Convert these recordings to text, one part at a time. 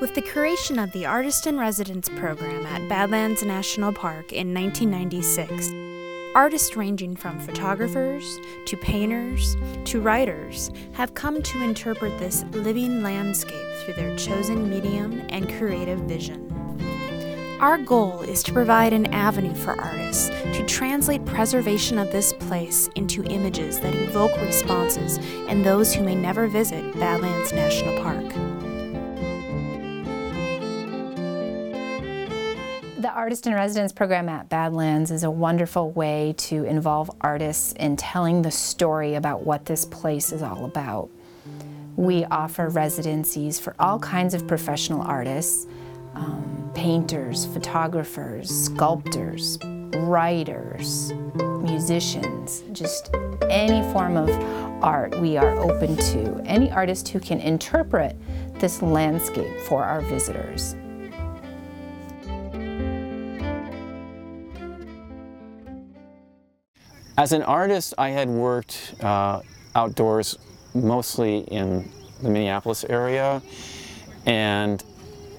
With the creation of the Artist in Residence program at Badlands National Park in 1996, artists ranging from photographers to painters to writers have come to interpret this living landscape through their chosen medium and creative vision. Our goal is to provide an avenue for artists to translate preservation of this place into images that evoke responses in those who may never visit Badlands National Park. The Artist in Residence program at Badlands is a wonderful way to involve artists in telling the story about what this place is all about. We offer residencies for all kinds of professional artists um, painters, photographers, sculptors, writers, musicians, just any form of art we are open to. Any artist who can interpret this landscape for our visitors. As an artist, I had worked uh, outdoors mostly in the Minneapolis area, and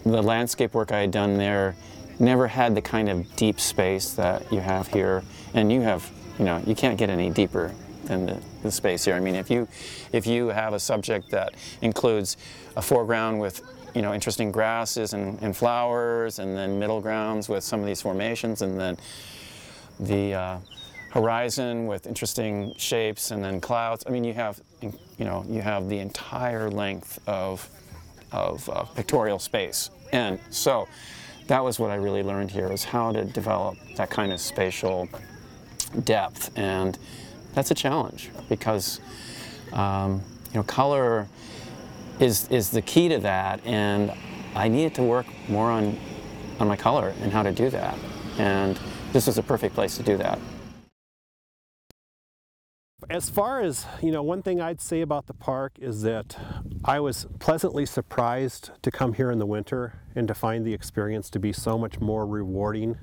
the landscape work I had done there never had the kind of deep space that you have here. And you have, you know, you can't get any deeper than the, the space here. I mean, if you, if you have a subject that includes a foreground with you know, interesting grasses and, and, flowers, and then middle grounds with some of these formations, and then the uh, horizon with interesting shapes, and then clouds. I mean, you have, you know, you have the entire length of, of uh, pictorial space. And so that was what I really learned here is how to develop that kind of spatial depth. And that's a challenge because, um, you know, color is, is the key to that. And I needed to work more on, on my color and how to do that. And this was a perfect place to do that. As far as, you know, one thing I'd say about the park is that I was pleasantly surprised to come here in the winter and to find the experience to be so much more rewarding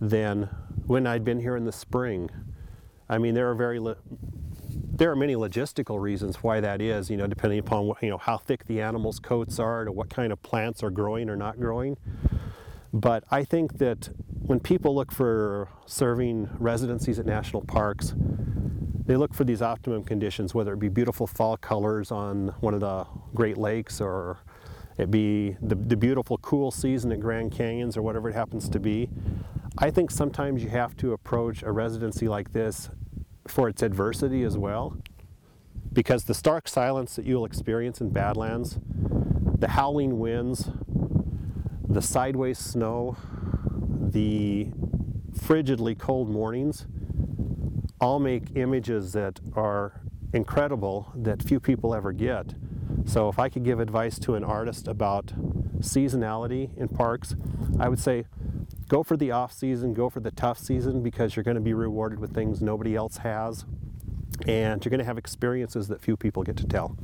than when I'd been here in the spring. I mean, there are very there are many logistical reasons why that is, you know, depending upon what, you know, how thick the animal's coats are, to what kind of plants are growing or not growing. But I think that when people look for serving residencies at national parks, they look for these optimum conditions, whether it be beautiful fall colors on one of the Great Lakes or it be the, the beautiful cool season at Grand Canyons or whatever it happens to be. I think sometimes you have to approach a residency like this for its adversity as well. Because the stark silence that you'll experience in Badlands, the howling winds, the sideways snow, the frigidly cold mornings, all make images that are incredible that few people ever get. So if I could give advice to an artist about seasonality in parks, I would say go for the off season, go for the tough season because you're going to be rewarded with things nobody else has and you're going to have experiences that few people get to tell.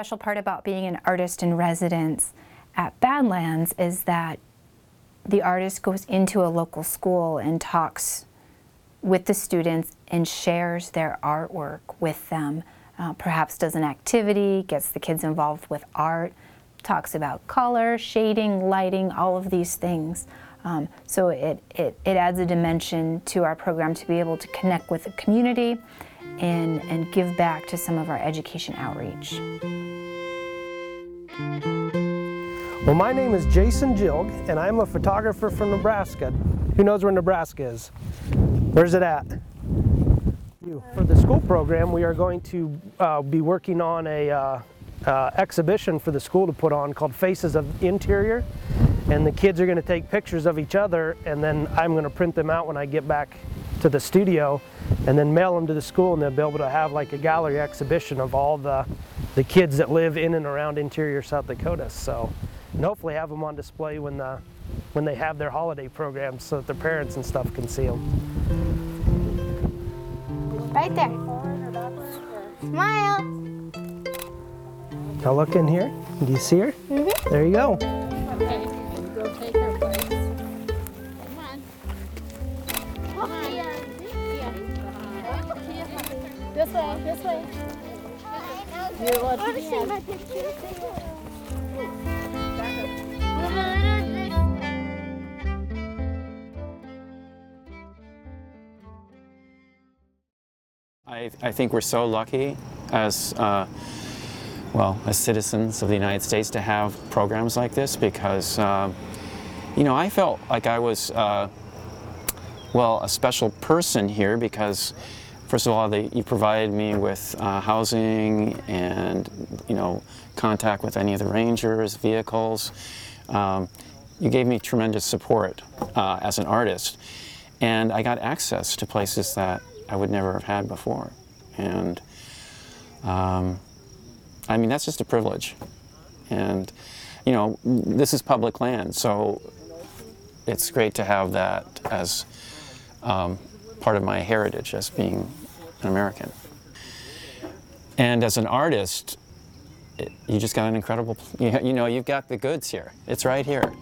Special part about being an artist in residence at Badlands is that the artist goes into a local school and talks with the students and shares their artwork with them. Uh, perhaps does an activity, gets the kids involved with art, talks about color, shading, lighting, all of these things. Um, so it, it, it adds a dimension to our program to be able to connect with the community and, and give back to some of our education outreach. Well, my name is Jason Jilg, and I'm a photographer from Nebraska. Who knows where Nebraska is? Where's it at? For the school program, we are going to uh, be working on a uh, uh, exhibition for the school to put on called Faces of Interior. And the kids are going to take pictures of each other, and then I'm going to print them out when I get back to the studio and then mail them to the school and they'll be able to have like a gallery exhibition of all the, the kids that live in and around interior South Dakota. So, and hopefully have them on display when, the, when they have their holiday programs so that their parents and stuff can see them. Right there. Smile. Now look in here. Do you see her? Mm-hmm. There you go. Okay, go take her place. Come on. Come on. This way, this way. I, I think we're so lucky as, uh, well, as citizens of the United States to have programs like this because, um, you know, I felt like I was, uh, well, a special person here because, first of all, they, you provided me with uh, housing and, you know, contact with any of the rangers, vehicles. Um, you gave me tremendous support uh, as an artist, and I got access to places that I would never have had before. And um, I mean, that's just a privilege. And, you know, this is public land, so it's great to have that as um, part of my heritage as being an American. And as an artist, it, you just got an incredible, you, you know, you've got the goods here. It's right here.